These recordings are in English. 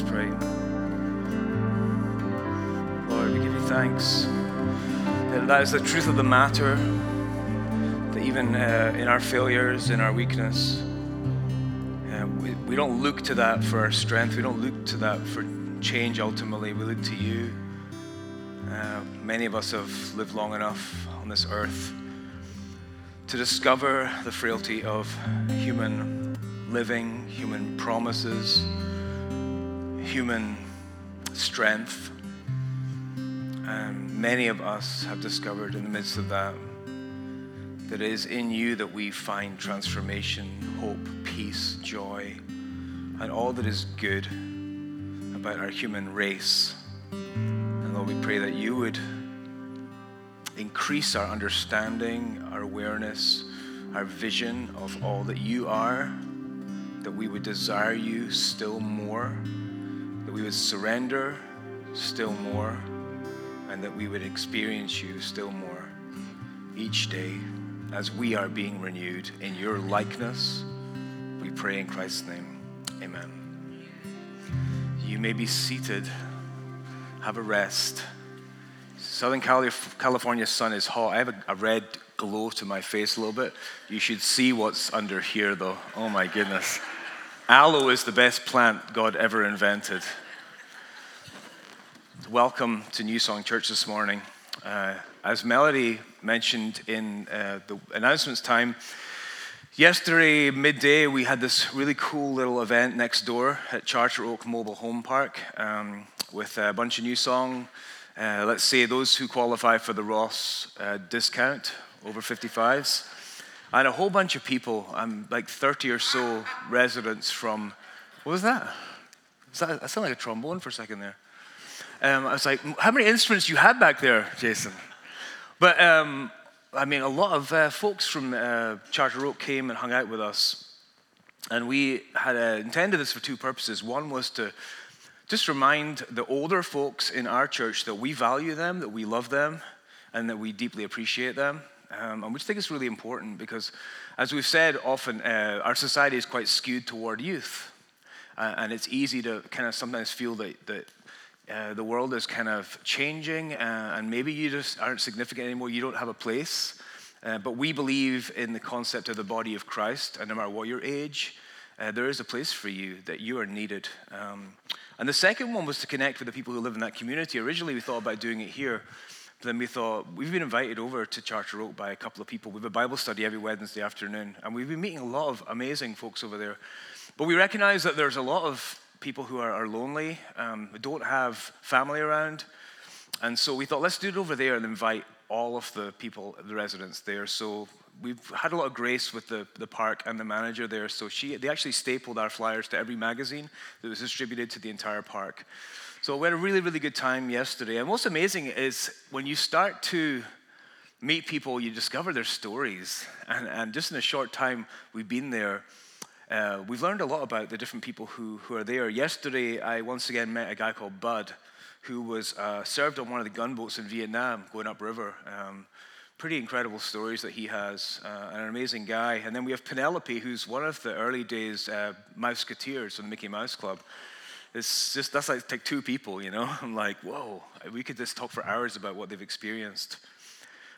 Let's pray. Lord, we give you thanks that that is the truth of the matter, that even uh, in our failures, in our weakness, uh, we, we don't look to that for our strength. We don't look to that for change ultimately. We look to you. Uh, many of us have lived long enough on this earth to discover the frailty of human living, human promises, human strength. And many of us have discovered in the midst of that that it is in you that we find transformation, hope, peace, joy, and all that is good about our human race. And Lord, we pray that you would increase our understanding, our awareness, our vision of all that you are, that we would desire you still more, that we would surrender still more, and that we would experience you still more each day as we are being renewed in your likeness. We pray in Christ's name. Amen. You may be seated, have a rest. Southern California sun is hot. I have a, a, red glow to my face a little bit. You should see what's under here, though. Oh my goodness. Aloe is the best plant God ever invented. Welcome to New Song Church this morning. Uh, as Melody mentioned in uh, the announcements time, yesterday midday we had this really cool little event next door at Charter Oak Mobile Home Park um, with a bunch of New Song uh, let's say those who qualify for the Ross uh, discount, over 55s, and a whole bunch of people, um, like 30 or so residents from, what was that? That, that sounded like a trombone for a second there. Um, I was like, how many instruments you had back there, Jason? But um, I mean, a lot of uh, folks from uh, Charter Oak came and hung out with us. And we had uh, intended this for two purposes. One was to just remind the older folks in our church that we value them, that we love them, and that we deeply appreciate them. Um, and we think it's really important because, as we've said often, uh, our society is quite skewed toward youth. Uh, and it's easy to kind of sometimes feel that, that uh, the world is kind of changing, uh, and maybe you just aren't significant anymore, you don't have a place. Uh, but we believe in the concept of the body of Christ, and no matter what your age, uh, there is a place for you, that you are needed. Um, and the second one was to connect with the people who live in that community. Originally, we thought about doing it here. Then we thought, we've been invited over to Charter Oak by a couple of people. We have a Bible study every Wednesday afternoon, and we've been meeting a lot of amazing folks over there. But we recognize that there's a lot of people who are, are lonely, um, don't have family around. And so we thought, let's do it over there and invite all of the people, the residents there. So we've had a lot of grace with the, the park and the manager there. So she, they actually stapled our flyers to every magazine that was distributed to the entire park. So we had a really, really good time yesterday. And what's amazing is when you start to meet people, you discover their stories. And, and just in a short time we've been there, uh, we've learned a lot about the different people who, who are there. Yesterday, I once again met a guy called Bud, who was uh, served on one of the gunboats in Vietnam going upriver. Um, pretty incredible stories that he has, uh, an amazing guy. And then we have Penelope, who's one of the early days uh, Mouseketeers from the Mickey Mouse Club. It's just, that's like, take two people, you know? I'm like, whoa, we could just talk for hours about what they've experienced.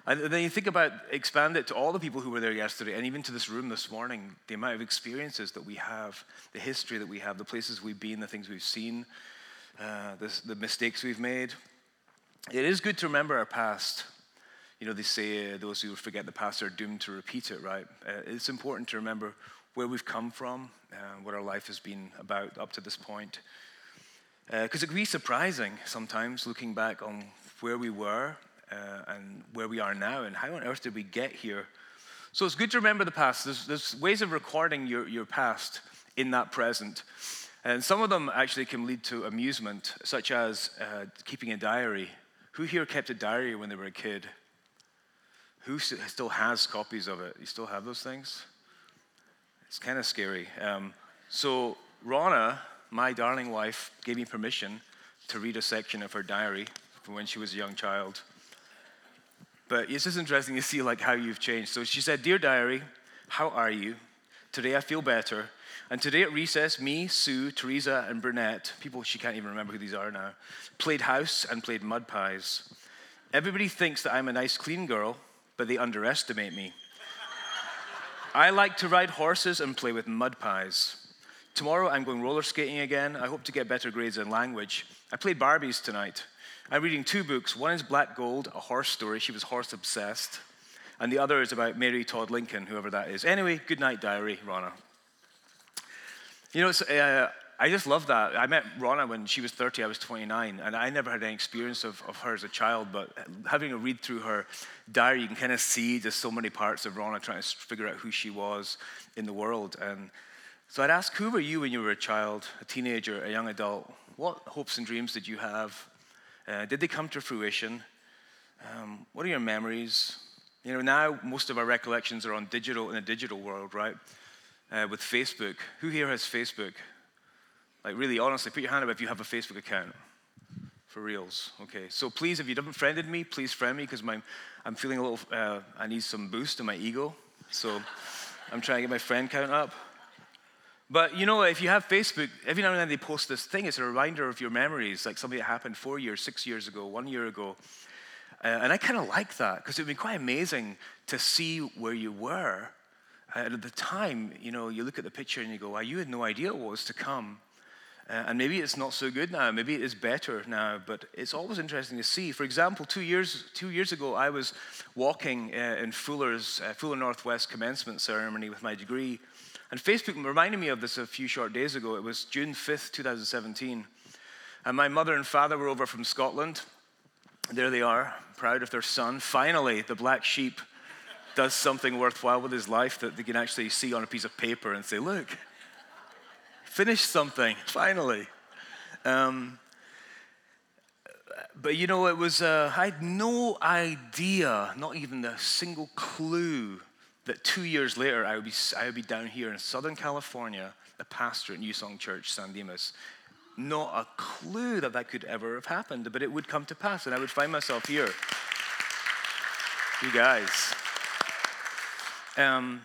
And then you think about, expand it to all the people who were there yesterday, and even to this room this morning, the amount of experiences that we have, the history that we have, the places we've been, the things we've seen, uh, the, the mistakes we've made. It is good to remember our past you know, they say uh, those who forget the past are doomed to repeat it, right? Uh, it's important to remember where we've come from, uh, what our life has been about up to this point. Because uh, it can be surprising sometimes looking back on where we were uh, and where we are now and how on earth did we get here. So it's good to remember the past. There's, there's ways of recording your, your past in that present. And some of them actually can lead to amusement, such as uh, keeping a diary. Who here kept a diary when they were a kid? Who still has copies of it? You still have those things? It's kind of scary. Um, so, Rana, my darling wife, gave me permission to read a section of her diary from when she was a young child. But it's just interesting to see like how you've changed. So she said, "Dear diary, how are you? Today I feel better. And today at recess, me, Sue, Teresa, and Burnett, people she can't even remember who these are now, played house and played mud pies. Everybody thinks that I'm a nice, clean girl, but they underestimate me. I like to ride horses and play with mud pies. Tomorrow I'm going roller skating again. I hope to get better grades in language. I played Barbies tonight. I'm reading two books. One is Black Gold, a horse story. She was horse obsessed. And the other is about Mary Todd Lincoln, whoever that is. Anyway, good night, diary, Rana. You know, uh, I just love that. I met Ronna when she was 30, I was 29, and I never had any experience of, of her as a child, but having a read through her diary, you can kind of see just so many parts of Ronna trying to figure out who she was in the world. And so I'd ask, who were you when you were a child, a teenager, a young adult? What hopes and dreams did you have? Uh, did they come to fruition? Um, what are your memories? You know, now most of our recollections are on digital in a digital world, right? Uh, with Facebook. Who here has Facebook? Like, really, honestly, put your hand up if you have a Facebook account. For reals. Okay. So please, if you haven't friended me, please friend me because I'm feeling a little, uh, I need some boost in my ego. So I'm trying to get my friend count up. But you know, if you have Facebook, every now and then they post this thing. It's a reminder of your memories, like something that happened four years, six years ago, one year ago. Uh, and I kind of like that because it would be quite amazing to see where you were. At the time, you know, you look at the picture and you go, wow, you had no idea what was to come. Uh, and maybe it's not so good now. Maybe it is better now. But it's always interesting to see. For example, two years, two years ago, I was walking uh, in Fuller's uh, Fuller Northwest commencement ceremony with my degree. And Facebook reminded me of this a few short days ago. It was June 5th, 2017. And my mother and father were over from Scotland. There they are, proud of their son. Finally, the black sheep does something worthwhile with his life that they can actually see on a piece of paper and say, Look, finished something, finally. Um, but you know, it was, uh, I had no idea, not even a single clue that two years later I would be, I would be down here in Southern California, a pastor at New Song Church, San Dimas. Not a clue that that could ever have happened, but it would come to pass, and I would find myself here. You guys. Um,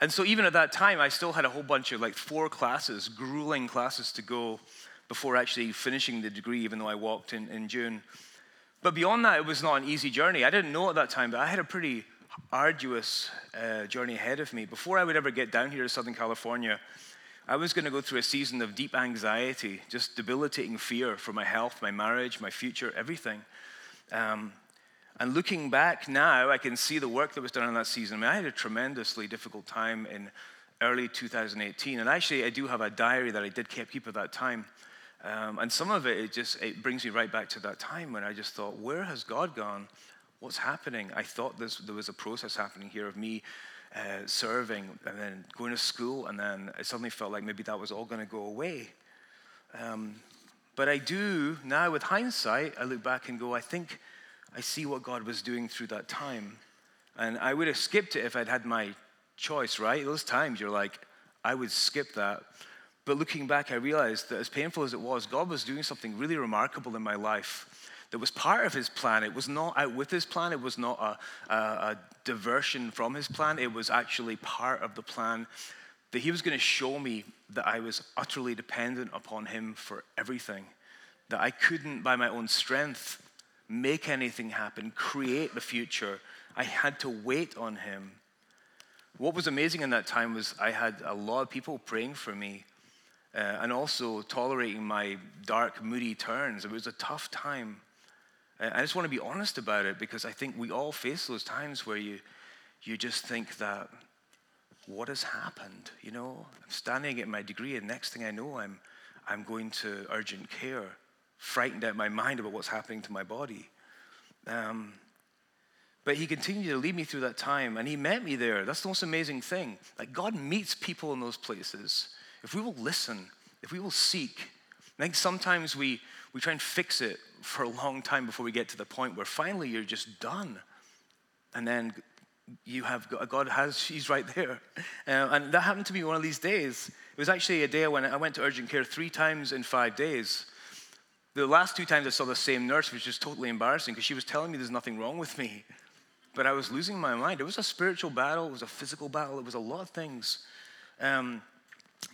and so, even at that time, I still had a whole bunch of like four classes, grueling classes to go before actually finishing the degree, even though I walked in, in June. But beyond that, it was not an easy journey. I didn't know at that time, but I had a pretty arduous uh, journey ahead of me. Before I would ever get down here to Southern California, I was going to go through a season of deep anxiety, just debilitating fear for my health, my marriage, my future, everything. Um, and looking back now, I can see the work that was done in that season. I mean, I had a tremendously difficult time in early 2018. And actually, I do have a diary that I did keep at that time. Um, and some of it, it just it brings me right back to that time when I just thought, where has God gone? what's happening? I thought this, there was a process happening here of me uh, serving and then going to school, and then I suddenly felt like maybe that was all going to go away. Um, but I do now, with hindsight, I look back and go, I think I see what God was doing through that time. And I would have skipped it if I'd had my choice, right? Those times you're like, I would skip that. But looking back, I realized that as painful as it was, God was doing something really remarkable in my life that was part of his plan. It was not out with his plan, it was not a, a, a diversion from his plan. It was actually part of the plan that he was going to show me that I was utterly dependent upon him for everything, that I couldn't, by my own strength, make anything happen, create the future. I had to wait on him. What was amazing in that time was I had a lot of people praying for me uh, and also tolerating my dark, moody turns. It was a tough time. I just want to be honest about it because I think we all face those times where you, you just think that, what has happened? You know, I'm standing at my degree, and next thing I know, I'm, I'm going to urgent care, frightened out of my mind about what's happening to my body. Um, but he continued to lead me through that time, and he met me there. That's the most amazing thing. Like, God meets people in those places. If we will listen, if we will seek, I think sometimes we, we try and fix it for a long time before we get to the point where finally you're just done. And then you have God has, He's right there. Uh, and that happened to me one of these days. It was actually a day when I went to urgent care three times in five days. The last two times I saw the same nurse, which was totally embarrassing because she was telling me there's nothing wrong with me. But I was losing my mind. It was a spiritual battle, it was a physical battle, it was a lot of things. Um,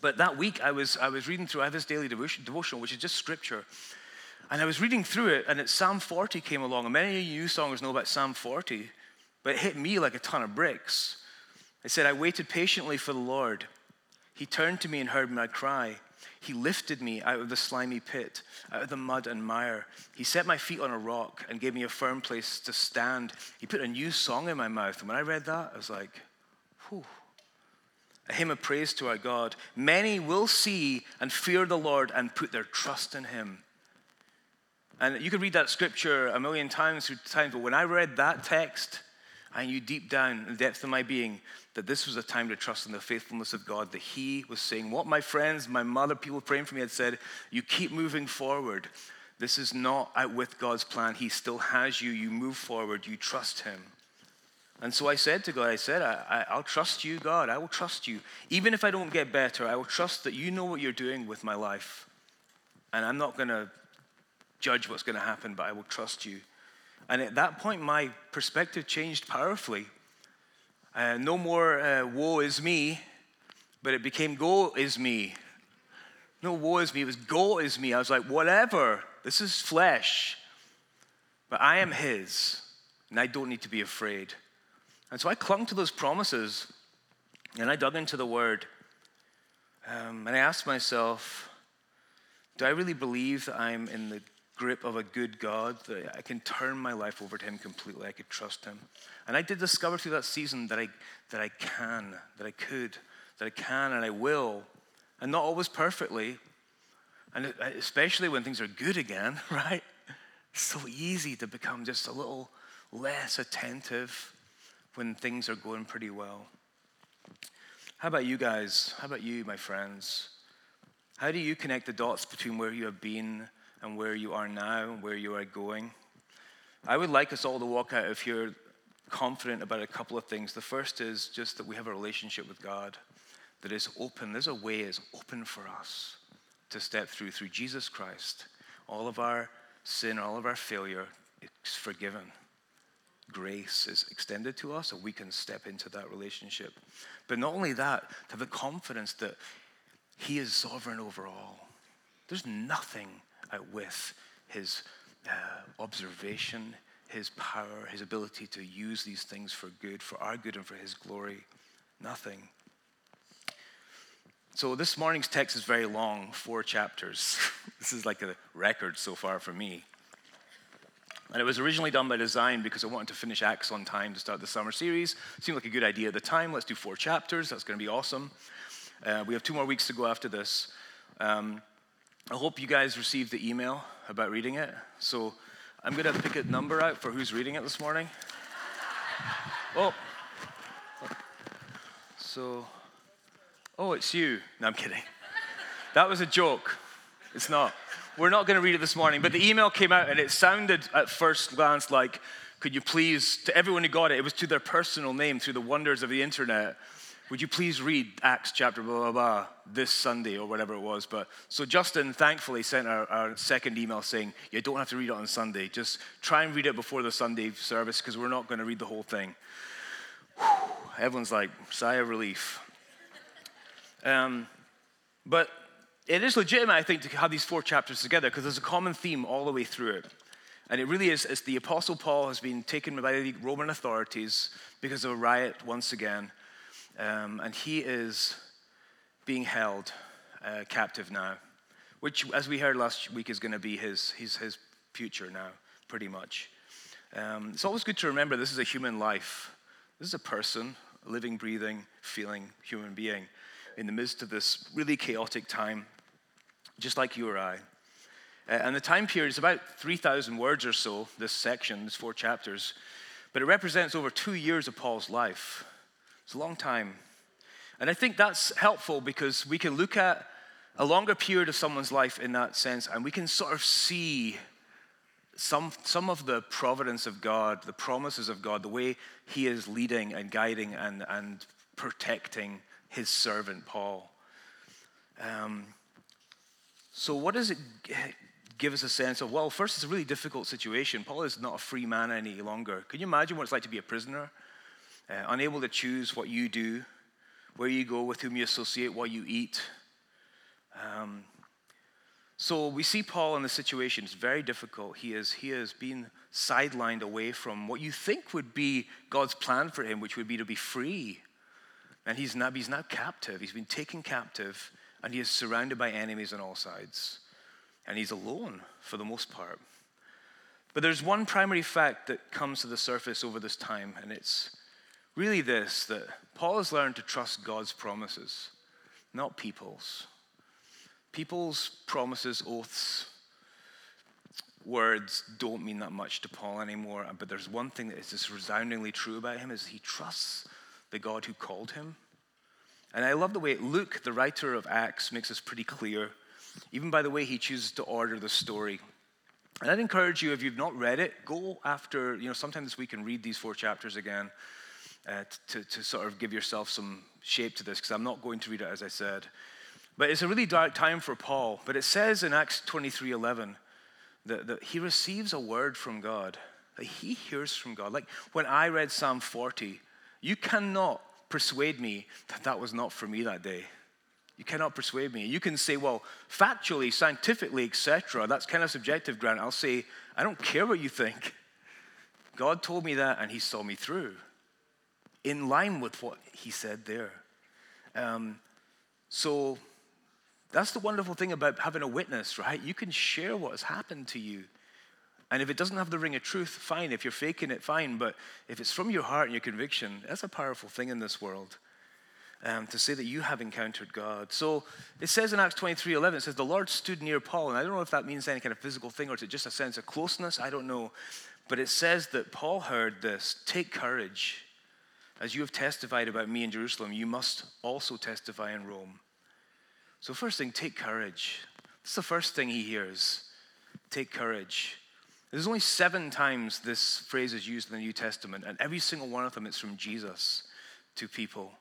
but that week, I was, I was reading through, I have this daily devotion, devotional, which is just scripture. And I was reading through it, and it's Psalm 40 came along. And many of you songers know about Psalm 40, but it hit me like a ton of bricks. It said, I waited patiently for the Lord. He turned to me and heard my cry. He lifted me out of the slimy pit, out of the mud and mire. He set my feet on a rock and gave me a firm place to stand. He put a new song in my mouth. And when I read that, I was like, whew. A hymn of praise to our God. Many will see and fear the Lord and put their trust in him. And you could read that scripture a million times through times, but when I read that text, I knew deep down in the depth of my being that this was a time to trust in the faithfulness of God, that He was saying what my friends, my mother, people praying for me had said, you keep moving forward. This is not out with God's plan. He still has you. You move forward. You trust Him. And so I said to God, I said, I, will trust you, God. I will trust you. Even if I don't get better, I will trust that you know what you're doing with my life. And I'm not going to judge what's going to happen, but I will trust you. And at that point, my perspective changed powerfully. Uh, no more uh, woe is me, but it became go is me. No woe is me, it was go is me. I was like, whatever, this is flesh, but I am His, and I don't need to be afraid. And so I clung to those promises, and I dug into the Word, um, and I asked myself, do I really believe that I'm in the grip of a good God, that I can turn my life over to Him completely. I could trust Him. And I did discover through that season that I, that I can, that I could, that I can and I will. And not always perfectly. And especially when things are good again, right? It's so easy to become just a little less attentive when things are going pretty well. How about you guys? How about you, my friends? How do you connect the dots between where you have been and where you are now and where you are going. I would like us all to walk out of here confident about a couple of things. The first is just that we have a relationship with God that is open. There's a way is open for us to step through through Jesus Christ. All of our sin, all of our failure is forgiven. Grace is extended to us, and we can step into that relationship. But not only that, to have the confidence that He is sovereign over all. There's nothing with his uh, observation, his power, his ability to use these things for good, for our good and for his glory. Nothing. So this morning's text is very long, four chapters. this is like a record so far for me. And it was originally done by design because I wanted to finish Acts on time to start the summer series. Seemed like a good idea at the time. Let's do four chapters. That's going to be awesome. Uh, we have two more weeks to go after this. Um, I hope you guys received the email about reading it. So I'm going to pick a number out for who's reading it this morning. Oh. So, oh, it's you. No, I'm kidding. That was a joke. It's not. We're not going to read it this morning, but the email came out and it sounded at first glance like, could you please, to everyone who got it, it was to their personal name through the wonders of the internet. Would you please read Acts chapter blah, blah, blah this Sunday or whatever it was? But so Justin thankfully sent our, our second email saying, You don't have to read it on Sunday. Just try and read it before the Sunday service because we're not going to read the whole thing. Whew, everyone's like, sigh of relief. Um, but it is legitimate, I think, to have these four chapters together because there's a common theme all the way through it. And it really is, as the Apostle Paul has been taken by the Roman authorities because of a riot once again. Um, and he is being held uh, captive now, which, as we heard last week, is going to be his, his, his future now, pretty much. Um, it's always good to remember this is a human life. This is a person, a living, breathing, feeling human being in the midst of this really chaotic time, just like you or I. Uh, and the time period is about 3,000 words or so, this section, these four chapters, but it represents over two years of Paul's life. It's a long time. And I think that's helpful because we can look at a longer period of someone's life in that sense and we can sort of see some, some of the providence of God, the promises of God, the way He is leading and guiding and, and protecting His servant Paul. Um, so, what does it give us a sense of? Well, first, it's a really difficult situation. Paul is not a free man any longer. Can you imagine what it's like to be a prisoner? Uh, unable to choose what you do, where you go, with whom you associate, what you eat. Um, so we see Paul in the situation. It's very difficult. He is, he is being sidelined away from what you think would be God's plan for him, which would be to be free. And he's now, he's now captive. He's been taken captive, and he is surrounded by enemies on all sides. And he's alone for the most part. But there's one primary fact that comes to the surface over this time, and it's really this that Paul has learned to trust God's promises, not people's. People's promises, oaths, words don't mean that much to Paul anymore. Uh, but there's one thing that is just resoundingly true about him is he trusts the God who called him. And I love the way Luke, the writer of Acts, makes this pretty clear, even by the way he chooses to order the story. And I'd encourage you, if you've not read it, go after, you know, sometime this week and read these four chapters again uh, to, to sort of give yourself some shape to this, because I'm not going to read it as I said. But it's a really dark time for Paul. But it says in Acts 23 11 that, that he receives a word from God, that he hears from God. Like when I read Psalm 40, you cannot persuade me that that was not for me that day. You cannot persuade me. You can say, well, factually, scientifically, etc. That's kind of subjective, Grant. I'll say, I don't care what you think. God told me that and he saw me through in line with what he said there. Um, so that's the wonderful thing about having a witness, right? You can share what has happened to you. And if it doesn't have the ring of truth, fine. If you're faking it, fine. But if it's from your heart and your conviction, that's a powerful thing in this world um, to say that you have encountered God. So it says in Acts 23 11, it says, The Lord stood near Paul. And I don't know if that means any kind of physical thing or is it just a sense of closeness? I don't know. But it says that Paul heard this Take courage. As you have testified about me in Jerusalem, you must also testify in Rome. So, first thing, take courage. That's the first thing he hears. Take courage. There's only seven times this phrase is used in the New Testament, and every single one of them is from Jesus to people.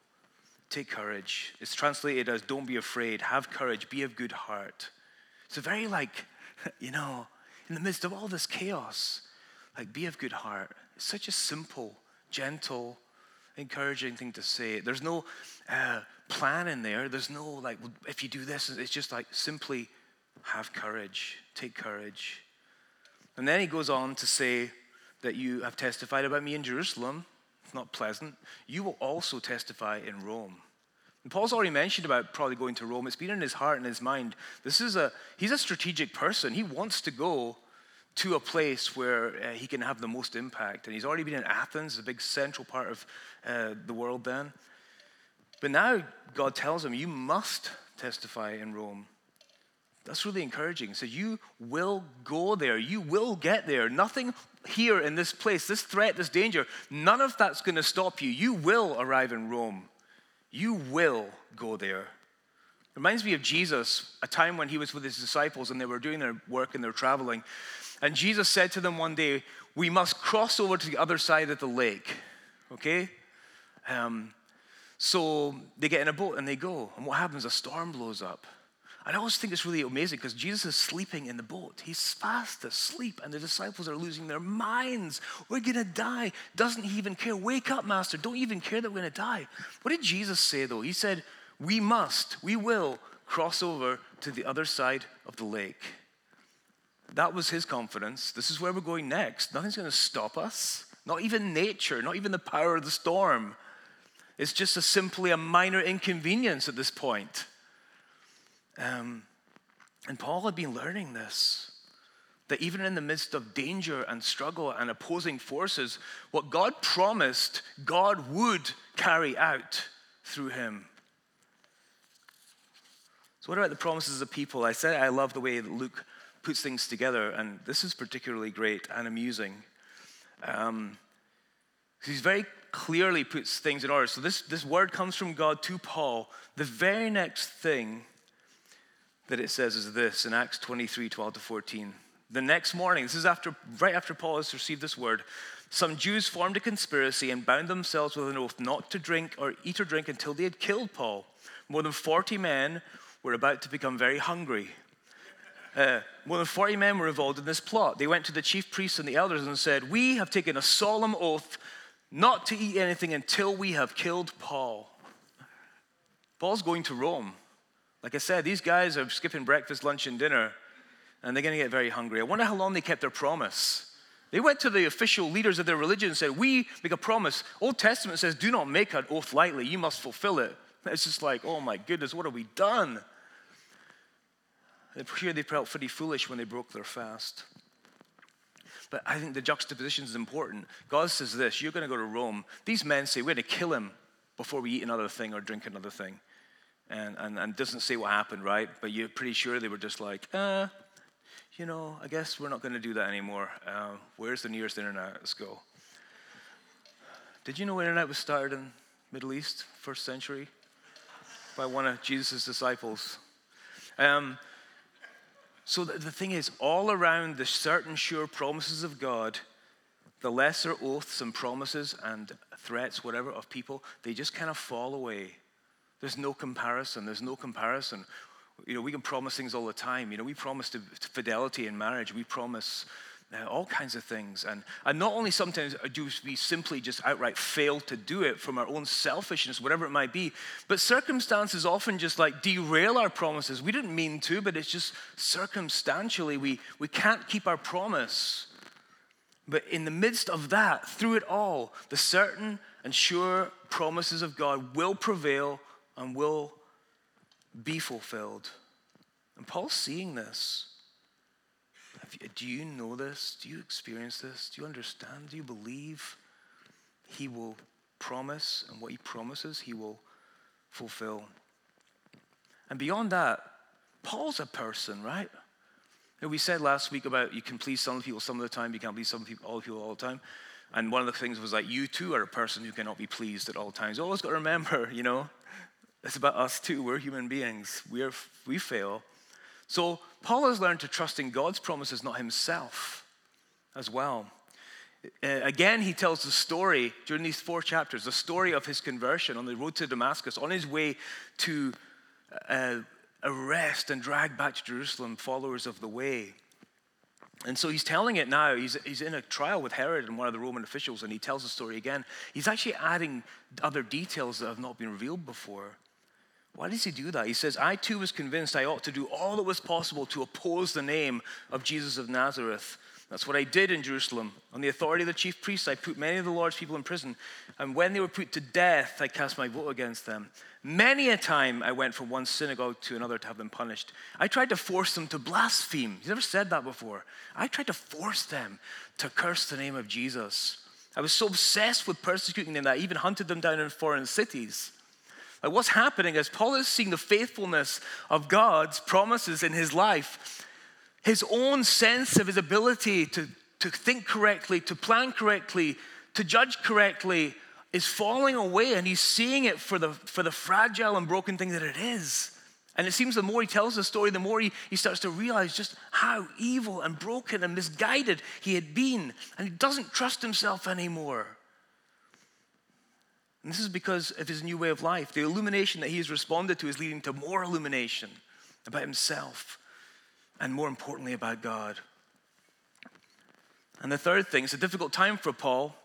Take courage. It's translated as don't be afraid, have courage, be of good heart. It's a very like, you know, in the midst of all this chaos, like be of good heart. It's such a simple, gentle, encouraging thing to say. There's no uh, plan in there. There's no like, if you do this, it's just like simply have courage, take courage. And then he goes on to say that you have testified about me in Jerusalem. It's not pleasant. You will also testify in Rome. And Paul's already mentioned about probably going to Rome. It's been in his heart and his mind. This is a he's a strategic person. He wants to go to a place where uh, he can have the most impact. And he's already been in Athens, a big central part of uh, the world then. But now God tells him, You must testify in Rome. That's really encouraging. So you will go there. You will get there. Nothing here in this place, this threat, this danger, none of that's going to stop you. You will arrive in Rome. You will go there. Reminds me of Jesus, a time when he was with his disciples and they were doing their work and they're traveling. And Jesus said to them one day, We must cross over to the other side of the lake. Okay? Um, so they get in a boat and they go. And what happens? A storm blows up. And I always think it's really amazing because Jesus is sleeping in the boat. He's fast asleep, and the disciples are losing their minds. We're going to die. Doesn't he even care? Wake up, Master. Don't even care that we're going to die. What did Jesus say, though? He said, We must, we will cross over to the other side of the lake. That was his confidence. This is where we're going next. Nothing's going to stop us, not even nature, not even the power of the storm. It's just a simply a minor inconvenience at this point. Um, and Paul had been learning this that even in the midst of danger and struggle and opposing forces, what God promised, God would carry out through him. So, what about the promises of people? I said I love the way that Luke puts things together, and this is particularly great and amusing. Um, he's very clearly puts things in order. So, this, this word comes from God to Paul. The very next thing that it says is this in Acts 23 12 to 14. The next morning, this is after, right after Paul has received this word, some Jews formed a conspiracy and bound themselves with an oath not to drink or eat or drink until they had killed Paul. More than 40 men were about to become very hungry. Uh, more than 40 men were involved in this plot. They went to the chief priests and the elders and said, We have taken a solemn oath not to eat anything until we have killed Paul. Paul's going to Rome. Like I said, these guys are skipping breakfast, lunch, and dinner, and they're going to get very hungry. I wonder how long they kept their promise. They went to the official leaders of their religion and said, We make a promise. Old Testament says, Do not make an oath lightly, you must fulfill it. It's just like, oh my goodness, what have we done? Sure they felt pretty foolish when they broke their fast. But I think the juxtaposition is important. God says this You're going to go to Rome. These men say, We're going to kill him before we eat another thing or drink another thing. And, and, and doesn't say what happened, right? But you're pretty sure they were just like, uh, you know, I guess we're not going to do that anymore. Uh, where's the nearest internet? Let's go. Did you know internet was started in Middle East, first century, by one of Jesus' disciples? Um, so the, the thing is, all around the certain sure promises of God, the lesser oaths and promises and threats, whatever, of people, they just kind of fall away. There's no comparison. There's no comparison. You know, we can promise things all the time. You know, we promise to, to fidelity in marriage. We promise uh, all kinds of things. And, and not only sometimes do we simply just outright fail to do it from our own selfishness, whatever it might be, but circumstances often just like derail our promises. We didn't mean to, but it's just circumstantially we, we can't keep our promise. But in the midst of that, through it all, the certain and sure promises of God will prevail and will be fulfilled. And Paul's seeing this. Do you know this? Do you experience this? Do you understand? Do you believe He will promise and what He promises He will fulfill? And beyond that, Paul's a person, right? You know, we said last week about you can please some people some of the time, you can't please some people, all people all the time. And one of the things was like, you too are a person who cannot be pleased at all times. You always got to remember, you know, it's about us too. We're human beings. We, are, we fail. So Paul has learned to trust in God's promises, not himself, as well. Uh, again, he tells the story during these four chapters, the story of his conversion on the road to Damascus, on his way to uh, arrest and drag back to Jerusalem followers of the way. And so he's telling it now. He's, he's in a trial with Herod and one of the Roman officials, and he tells the story again. He's actually adding other details that have not been revealed before. Why does he do that? He says, I too was convinced I ought to do all that was possible to oppose the name of Jesus of Nazareth. That's what I did in Jerusalem. On the authority of the chief priests, I put many of the Lord's people in prison. And when they were put to death, I cast my vote against them. Many a time I went from one synagogue to another to have them punished. I tried to force them to blaspheme. You never said that before. I tried to force them to curse the name of Jesus. I was so obsessed with persecuting them that I even hunted them down in foreign cities. Like what's happening is Paul is seeing the faithfulness of God's promises in his life. His own sense of his ability to, to think correctly, to plan correctly, to judge correctly is falling away, and he's seeing it for the, for the fragile and broken thing that it is. And it seems the more he tells the story, the more he, he starts to realize just how evil and broken and misguided he had been. And he doesn't trust himself anymore. And this is because of his new way of life. The illumination that he has responded to is leading to more illumination about himself and more importantly about God. And the third thing, it's a difficult time for Paul,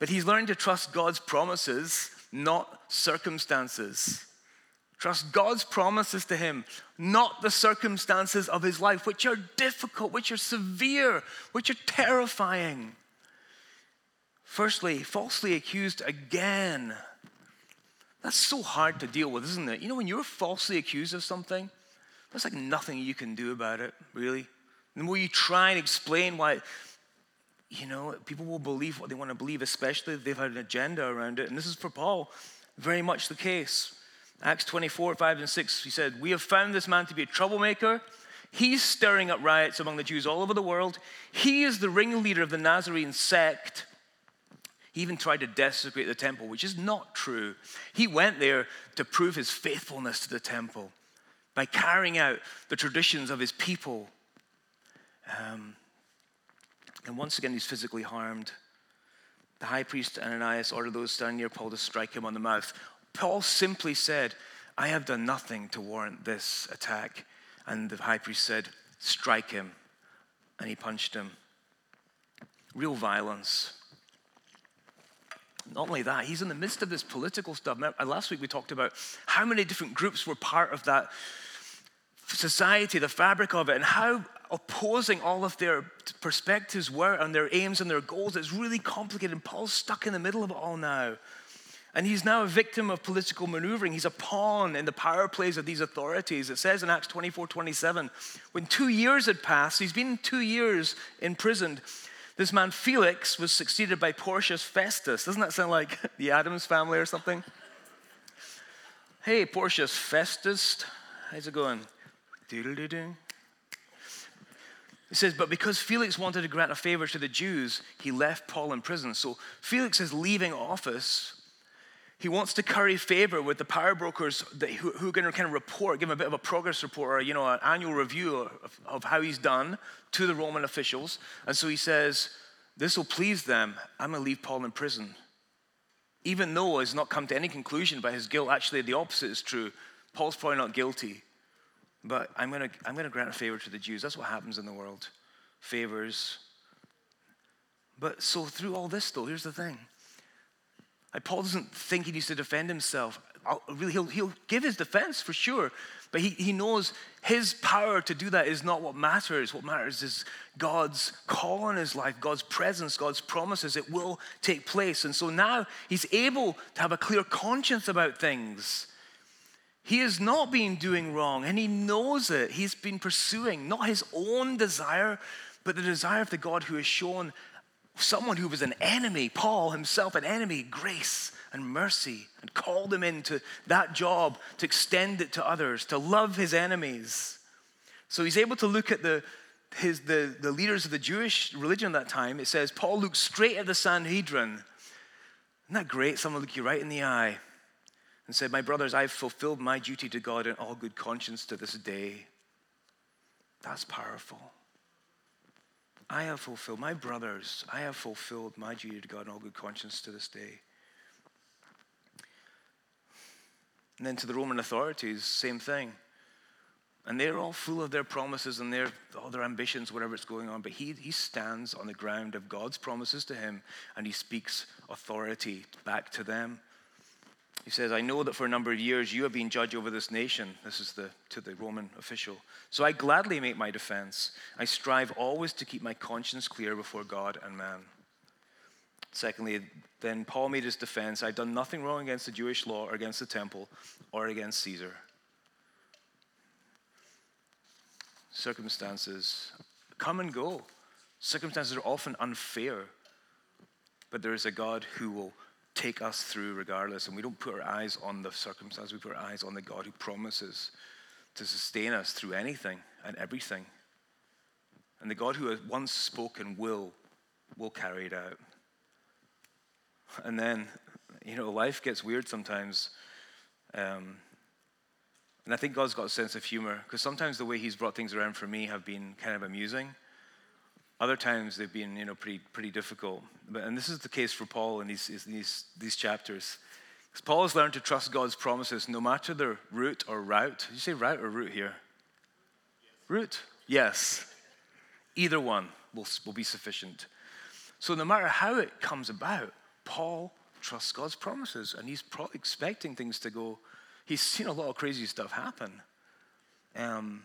but he's learning to trust God's promises, not circumstances. Trust God's promises to him, not the circumstances of his life, which are difficult, which are severe, which are terrifying. Firstly, falsely accused again. That's so hard to deal with, isn't it? You know, when you're falsely accused of something, there's like nothing you can do about it, really. The more you try and explain why, you know, people will believe what they want to believe, especially if they've had an agenda around it. And this is for Paul very much the case. Acts 24, 5 and 6, he said, We have found this man to be a troublemaker. He's stirring up riots among the Jews all over the world. He is the ringleader of the Nazarene sect he even tried to desecrate the temple, which is not true. He went there to prove his faithfulness to the temple by carrying out the traditions of his people. Um, and once again, he's physically harmed. The high priest Ananias ordered those standing near Paul to strike him on the mouth. Paul simply said, I have done nothing to warrant this attack. And the high priest said, Strike him. And he punched him. Real violence. Not only that, he's in the midst of this political stuff. Last week we talked about how many different groups were part of that society, the fabric of it, and how opposing all of their perspectives were and their aims and their goals. It's really complicated. And Paul's stuck in the middle of it all now. And he's now a victim of political maneuvering. He's a pawn in the power plays of these authorities. It says in Acts 24 27, when two years had passed, he's been two years imprisoned. This man Felix was succeeded by Porcius Festus. Doesn't that sound like the Addams family or something? Hey, Porcius Festus, how's it going? Doodle-doo-doo. It says, but because Felix wanted to grant a favor to the Jews, he left Paul in prison. So Felix is leaving office. He wants to curry favor with the power brokers that, who, who, are going to kind of report, give him a bit of a progress report or, you know, an annual review of, of how he's done to the Roman officials. And so he says, this will please them. I'm going to leave Paul in prison. Even though he's not come to any conclusion about his guilt, actually the opposite is true. Paul's probably not guilty. But I'm going to I'm going to grant a favor to the Jews. That's what happens in the world favors. But so through all this, though, here's the thing. Paul doesn't think he needs to defend himself. really, he'll, he'll give his defense for sure, but he, he knows his power to do that is not what matters. What matters is God's call on his life, God's presence, God's promises. It will take place. And so now he's able to have a clear conscience about things. He has not been doing wrong and he knows it. He's been pursuing not his own desire, but the desire of the God who has shown someone who was an enemy, Paul himself, an enemy, grace and mercy, and called him into that job to extend it to others, to love his enemies. So he's able to look at the, his, the, the leaders of the Jewish religion at that time. It says, Paul looked straight at the Sanhedrin. Isn't that great? Someone look you right in the eye and said, My brothers, I've fulfilled my duty to God in all good conscience to this day. That's powerful. I have fulfilled, my brothers, I have fulfilled my duty to God in all good conscience to this day. And then to the Roman authorities, same thing. And they're all full of their promises and their, all their ambitions, whatever it's going on. But he, he stands on the ground of God's promises to him and he speaks authority back to them. He says, I know that for a number of years you have been judge over this nation. This is the, to the Roman official. So I gladly make my defense. I strive always to keep my conscience clear before God and man. Secondly, then Paul made his defense I've done nothing wrong against the Jewish law or against the temple or against Caesar. Circumstances come and go. Circumstances are often unfair, but there is a God who will take us through regardless. And we don't put our eyes on the circumstance, we put our eyes on the God who promises to sustain us through anything and everything. And the God who has once spoken will, will carry it out. And then, you know, life gets weird sometimes. Um, and I think God's got a sense of humor because sometimes the way He's brought things around for me have been kind of amusing. Other times they've been, you know, pretty, pretty difficult. But, and this is the case for Paul in these, these, these chapters. Because Paul has learned to trust God's promises no matter their route or route. Did you say route or route here? Yes. Route? Yes. Either one will, will be sufficient. So no matter how it comes about, Paul trusts God's promises and he's probably expecting things to go. He's seen a lot of crazy stuff happen. Um,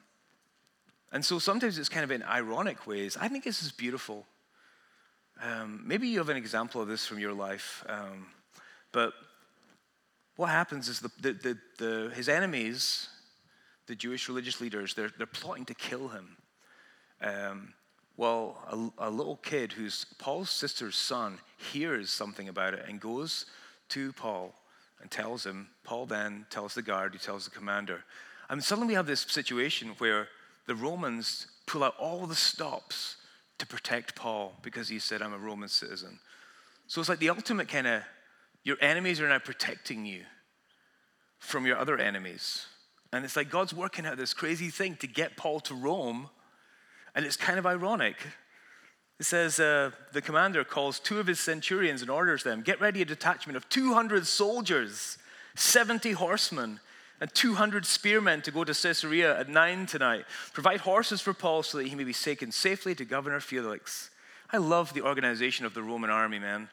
and so sometimes it's kind of in ironic ways. I think this is beautiful. Um, maybe you have an example of this from your life. Um, but what happens is the, the, the, his enemies, the Jewish religious leaders, they're, they're plotting to kill him. Um, well, a, a little kid who's Paul's sister's son hears something about it and goes to Paul and tells him. Paul then tells the guard, he tells the commander. And suddenly we have this situation where the Romans pull out all the stops to protect Paul because he said, I'm a Roman citizen. So it's like the ultimate kind of your enemies are now protecting you from your other enemies. And it's like God's working out this crazy thing to get Paul to Rome. And it's kind of ironic. It says uh, the commander calls two of his centurions and orders them get ready a detachment of 200 soldiers, 70 horsemen, and 200 spearmen to go to Caesarea at 9 tonight. Provide horses for Paul so that he may be taken safely to Governor Felix. I love the organization of the Roman army, man.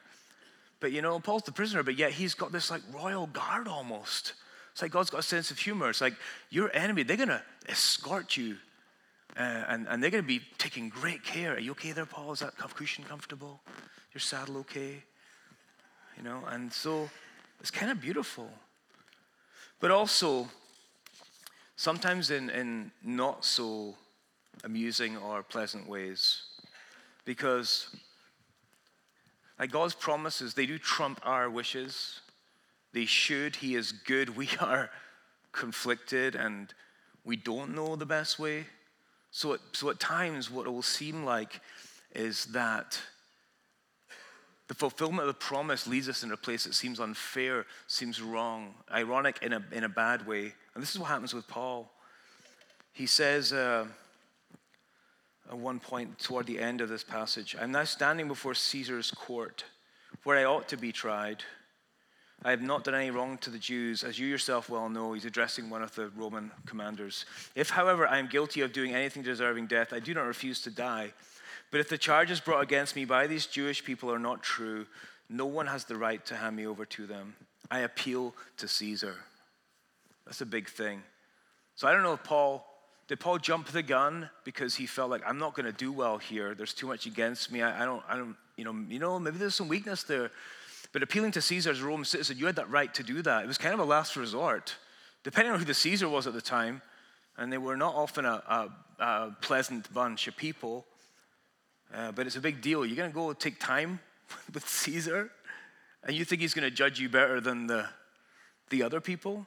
But you know, Paul's the prisoner, but yet he's got this like royal guard almost. It's like God's got a sense of humor. It's like your enemy, they're going to escort you uh, and, and they're going to be taking great care. Are you okay there, Paul? Is that cushion comfortable? Your saddle okay? You know, and so it's kind of beautiful. But also, sometimes in, in not so amusing or pleasant ways. Because like God's promises, they do trump our wishes. They should. He is good. We are conflicted and we don't know the best way. So at, so at times, what it will seem like is that the fulfillment of the promise leads us in a place that seems unfair, seems wrong, ironic in a, in a bad way. And this is what happens with Paul. He says uh, at one point toward the end of this passage I'm now standing before Caesar's court, where I ought to be tried. I have not done any wrong to the Jews, as you yourself well know. He's addressing one of the Roman commanders. If, however, I am guilty of doing anything deserving death, I do not refuse to die. But if the charges brought against me by these Jewish people are not true, no one has the right to hand me over to them. I appeal to Caesar. That's a big thing. So I don't know if Paul did Paul jump the gun because he felt like I'm not going to do well here. There's too much against me. I, I don't. I don't. You know. You know. Maybe there's some weakness there. But appealing to Caesar as a Roman citizen, you had that right to do that. It was kind of a last resort, depending on who the Caesar was at the time. And they were not often a, a, a pleasant bunch of people. Uh, but it's a big deal. You're going to go take time with Caesar, and you think he's going to judge you better than the, the other people?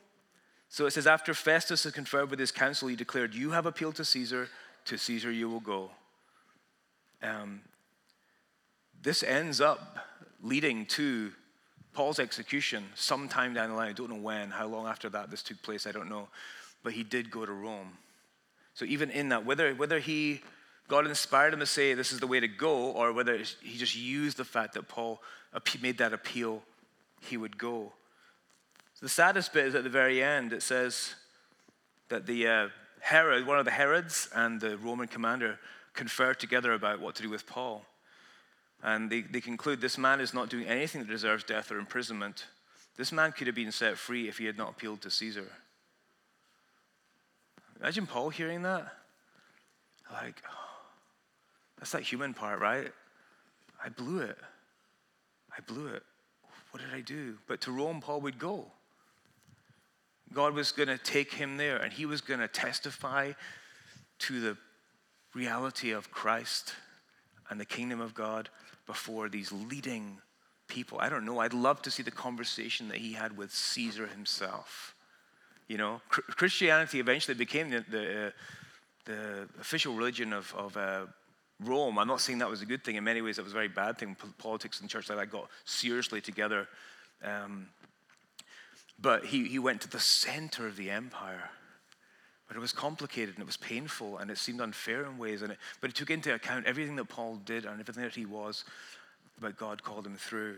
So it says, after Festus had conferred with his council, he declared, You have appealed to Caesar, to Caesar you will go. Um, this ends up leading to Paul's execution sometime down the line. I don't know when, how long after that this took place, I don't know. But he did go to Rome. So even in that, whether, whether he, God inspired him to say this is the way to go, or whether he just used the fact that Paul made that appeal, he would go. The saddest bit is at the very end. It says that the uh, Herod, one of the Herods, and the Roman commander conferred together about what to do with Paul. And they, they conclude this man is not doing anything that deserves death or imprisonment. This man could have been set free if he had not appealed to Caesar. Imagine Paul hearing that. Like, oh, that's that human part, right? I blew it. I blew it. What did I do? But to Rome, Paul would go. God was going to take him there, and he was going to testify to the reality of Christ and the kingdom of God before these leading people. I don't know. I'd love to see the conversation that he had with Caesar himself. You know, Christianity eventually became the, the, uh, the official religion of, of uh, Rome. I'm not saying that was a good thing. In many ways, it was a very bad thing. Politics and church like that got seriously together. Um, but he, he went to the center of the empire. But it was complicated and it was painful and it seemed unfair in ways. And it, but it took into account everything that Paul did and everything that he was, but God called him through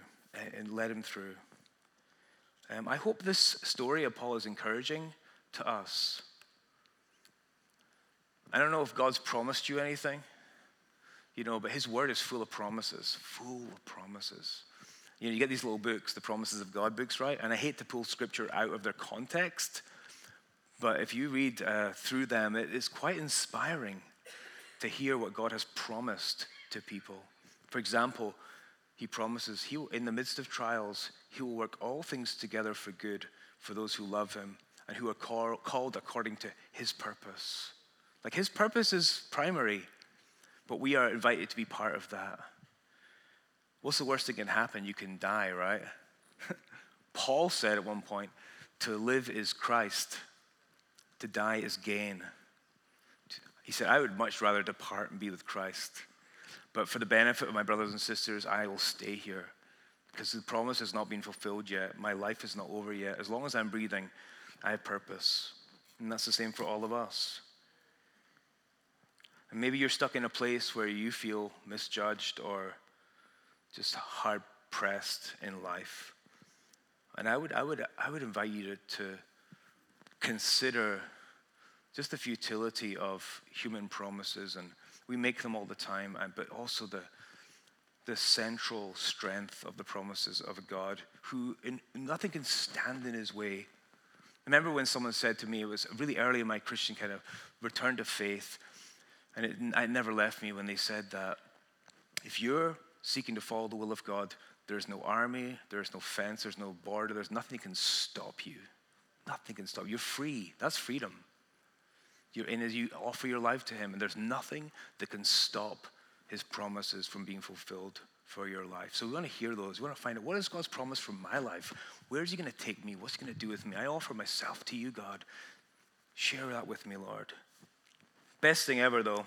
and led him through. Um, I hope this story of Paul is encouraging to us. I don't know if God's promised you anything, you know, but his word is full of promises, full of promises. You know, you get these little books, the promises of God books, right? And I hate to pull scripture out of their context but if you read uh, through them, it is quite inspiring to hear what God has promised to people. For example, he promises he will, in the midst of trials, he will work all things together for good for those who love him and who are call, called according to his purpose. Like his purpose is primary, but we are invited to be part of that. What's the worst that can happen? You can die, right? Paul said at one point, to live is Christ to die is gain. He said, I would much rather depart and be with Christ. But for the benefit of my brothers and sisters, I will stay here because the promise has not been fulfilled yet. My life is not over yet. As long as I'm breathing, I have purpose. And that's the same for all of us. And maybe you're stuck in a place where you feel misjudged or just hard pressed in life. And I would, I would, I would invite you to, to consider just the futility of human promises, and we make them all the time, but also the, the central strength of the promises of a God who in, nothing can stand in his way. I remember when someone said to me, it was really early in my Christian kind of return to faith, and it, it never left me when they said that if you're seeking to follow the will of God, there's no army, there's no fence, there's no border, there's nothing that can stop you. Nothing can stop you. You're free. That's freedom. You're in as you offer your life to Him, and there's nothing that can stop His promises from being fulfilled for your life. So we want to hear those. We want to find out what is God's promise for my life? Where is He going to take me? What's He going to do with me? I offer myself to you, God. Share that with me, Lord. Best thing ever, though,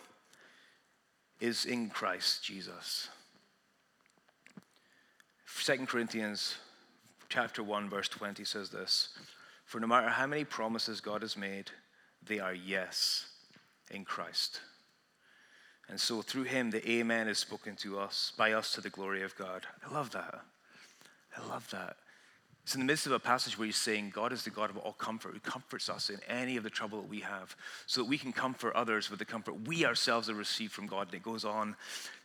is in Christ Jesus. 2 Corinthians chapter 1 verse 20 says this, for no matter how many promises God has made, they are yes in Christ. And so through him, the Amen is spoken to us, by us to the glory of God. I love that. I love that. It's in the midst of a passage where he's saying God is the God of all comfort, who comforts us in any of the trouble that we have, so that we can comfort others with the comfort we ourselves have received from God. And it goes on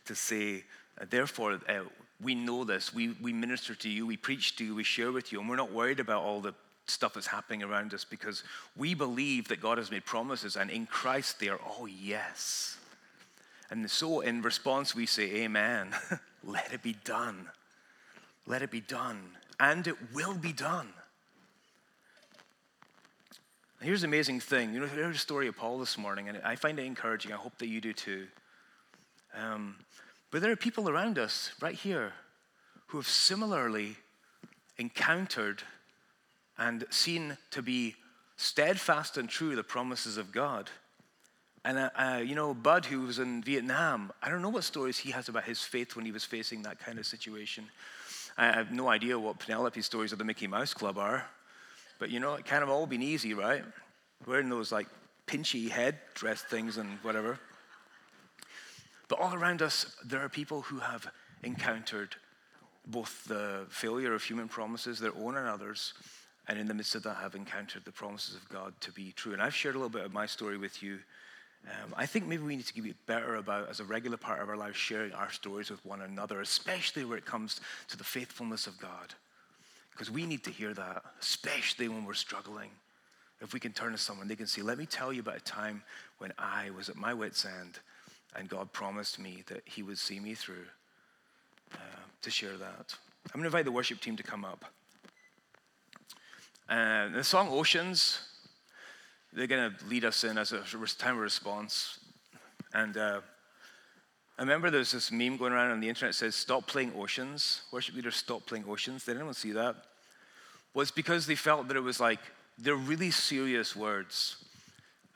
to say, therefore, uh, we know this. We, we minister to you, we preach to you, we share with you, and we're not worried about all the stuff that's happening around us because we believe that God has made promises, and in Christ they are all yes. And so in response, we say, Amen. Let it be done. Let it be done. And it will be done. Here's the amazing thing. You know, heard the story of Paul this morning, and I find it encouraging. I hope that you do too. Um, but there are people around us right here who have similarly encountered and seen to be steadfast and true the promises of God. And, uh, uh, you know, Bud, who was in Vietnam, I don't know what stories he has about his faith when he was facing that kind of situation. I have no idea what Penelope's stories of the Mickey Mouse Club are. But, you know, it kind of all been easy, right? Wearing those, like, pinchy head dress things and whatever. But all around us, there are people who have encountered both the failure of human promises, their own and others, and in the midst of that, have encountered the promises of God to be true. And I've shared a little bit of my story with you. Um, I think maybe we need to be better about, as a regular part of our lives, sharing our stories with one another, especially where it comes to the faithfulness of God. Because we need to hear that, especially when we're struggling. If we can turn to someone, they can say, Let me tell you about a time when I was at my wits' end and God promised me that He would see me through uh, to share that. I'm going to invite the worship team to come up. And the song Oceans, they're going to lead us in as a time of response. And uh, I remember there's this meme going around on the internet that says, Stop playing oceans. Worship leaders stop playing oceans. Did anyone see that? Well, it's because they felt that it was like, they're really serious words.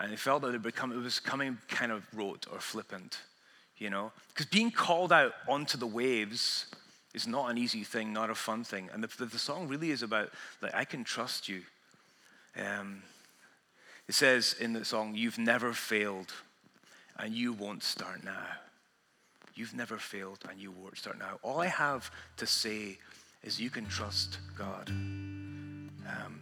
And they felt that it, become, it was coming kind of rote or flippant, you know? Because being called out onto the waves is not an easy thing, not a fun thing. And the, the song really is about, like, I can trust you. Um, it says in the song, You've never failed, and you won't start now. You've never failed, and you won't start now. All I have to say is you can trust God. Um,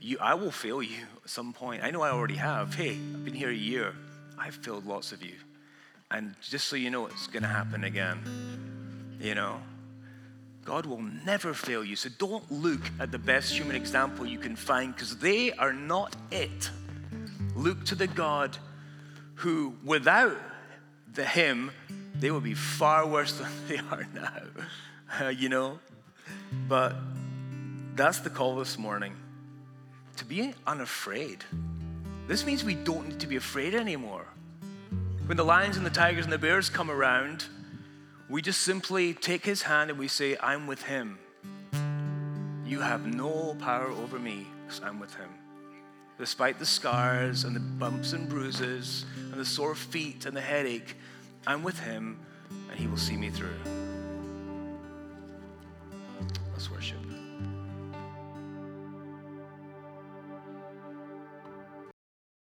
you, I will fail you at some point. I know I already have. Hey, I've been here a year. I've failed lots of you. And just so you know, it's going to happen again. You know, God will never fail you. So don't look at the best human example you can find because they are not it. Look to the God who, without the Him, they would be far worse than they are now. You know? But that's the call this morning to be unafraid. This means we don't need to be afraid anymore. When the lions and the tigers and the bears come around, we just simply take his hand and we say, I'm with him. You have no power over me because I'm with him. Despite the scars and the bumps and bruises and the sore feet and the headache, I'm with him and he will see me through. Let's worship.